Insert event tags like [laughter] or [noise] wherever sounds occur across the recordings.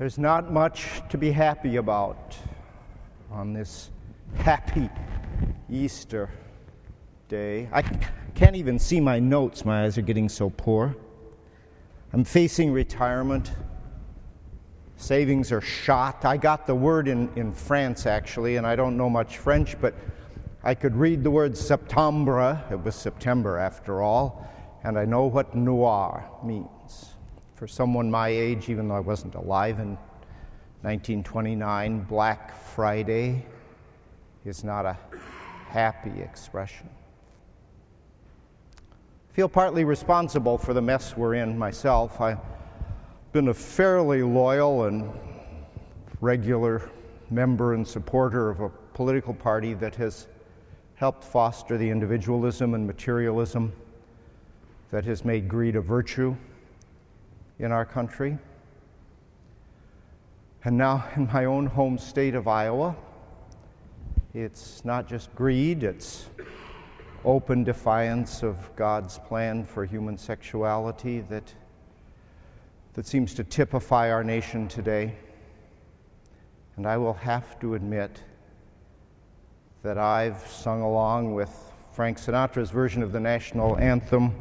There's not much to be happy about on this happy Easter day. I can't even see my notes, my eyes are getting so poor. I'm facing retirement. Savings are shot. I got the word in, in France, actually, and I don't know much French, but I could read the word septembre. It was September, after all, and I know what noir means for someone my age, even though I wasn't alive in 1929, Black Friday is not a happy expression. I feel partly responsible for the mess we're in myself. I've been a fairly loyal and regular member and supporter of a political party that has helped foster the individualism and materialism that has made greed a virtue in our country. And now, [laughs] in my own home state of Iowa, it's not just greed, it's open defiance of God's plan for human sexuality that, that seems to typify our nation today. And I will have to admit that I've sung along with Frank Sinatra's version of the national anthem,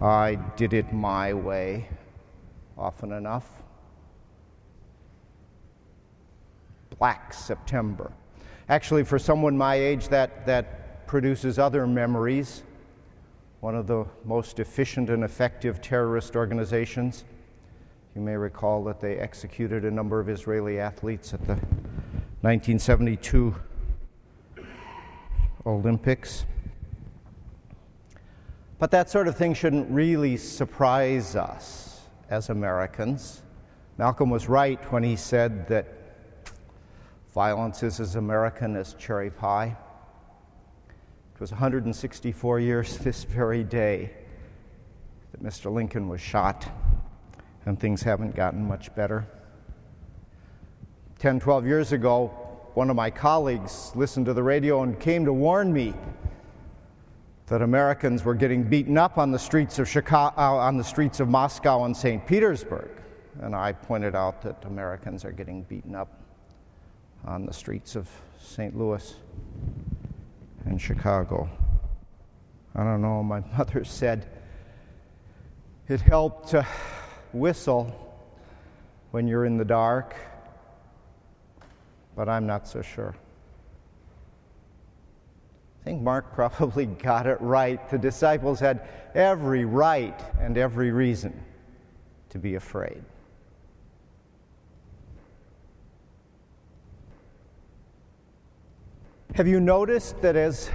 I Did It My Way often enough. Black September. Actually, for someone my age, that, that produces other memories. One of the most efficient and effective terrorist organizations. You may recall that they executed a number of Israeli athletes at the 1972 Olympics. But that sort of thing shouldn't really surprise us as Americans. Malcolm was right when he said that violence is as American as cherry pie. It was 164 years [laughs] this very day that Mr. Lincoln was shot, and things haven't gotten much better. 10, 12 years ago, one of my colleagues listened to the radio and came to warn me that Americans were getting beaten up on the streets of Chicago, uh, on the streets of Moscow and St. Petersburg. And I pointed out that Americans are getting beaten up on the streets of St. Louis and Chicago. I don't know, my [laughs] mother said it helped to whistle when you're in the dark, but I'm not so sure. I think Mark [laughs] probably got it right. The disciples had every right and every reason to be afraid. Have you noticed that as,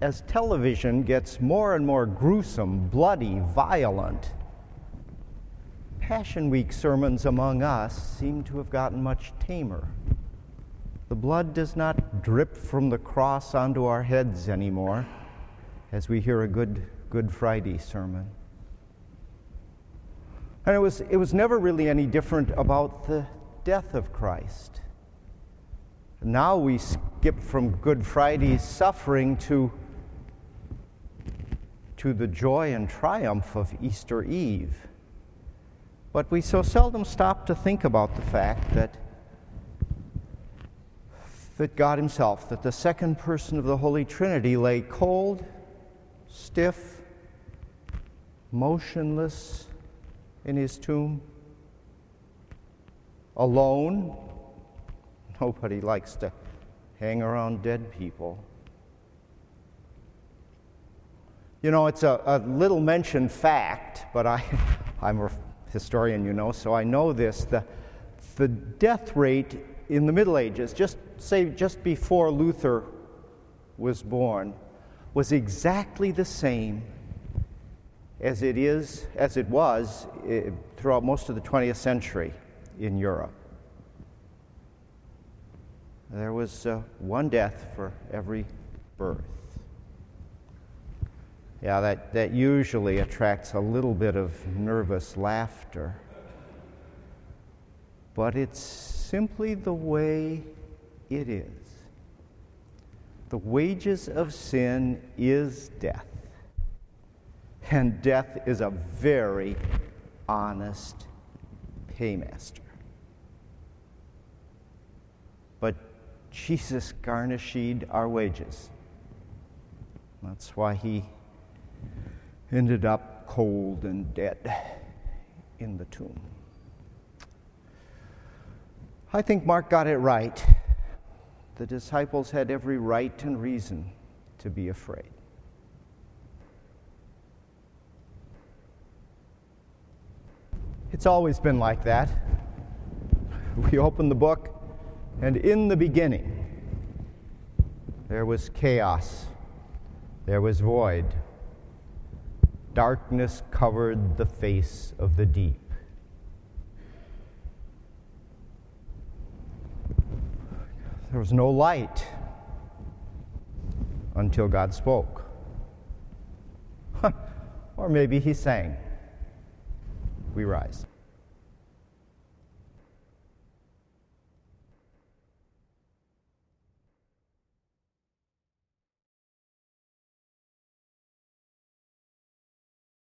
as television gets more and more gruesome, bloody, violent, Passion Week sermons among us seem to have gotten much tamer? The blood does not drip from the cross onto our heads anymore as we hear a good Good Friday sermon. And it was, it was never really any different about the death of Christ. Now we skip from Good Friday's suffering to, to the joy and triumph of Easter Eve. But we so seldom stop to think about the fact that that God Himself, that the second person of the Holy Trinity lay cold, stiff, motionless in His tomb, alone. Nobody likes to hang around dead people. You know, it's a, a little mentioned fact, but I, [laughs] I'm a historian, you know, so I know this. The, the death rate in the Middle Ages, just say just before Luther was born, was exactly the same as it is as it was eh, throughout most of the 20th century in Europe. There was uh, one death for every birth. Yeah, that, that usually attracts a little bit of nervous laughter. But it's simply the way it is. The wages of sin is death. And death is a very honest paymaster. but Jesus garnished our wages. That's why he ended up cold and dead in the tomb. I think Mark got it right. The disciples had every right and reason to be afraid. It's always been like that. We open the book, and in the beginning, there was chaos, there was void. Darkness covered the face of the deep. There was no light until God spoke. [laughs] or maybe he sang. We rise.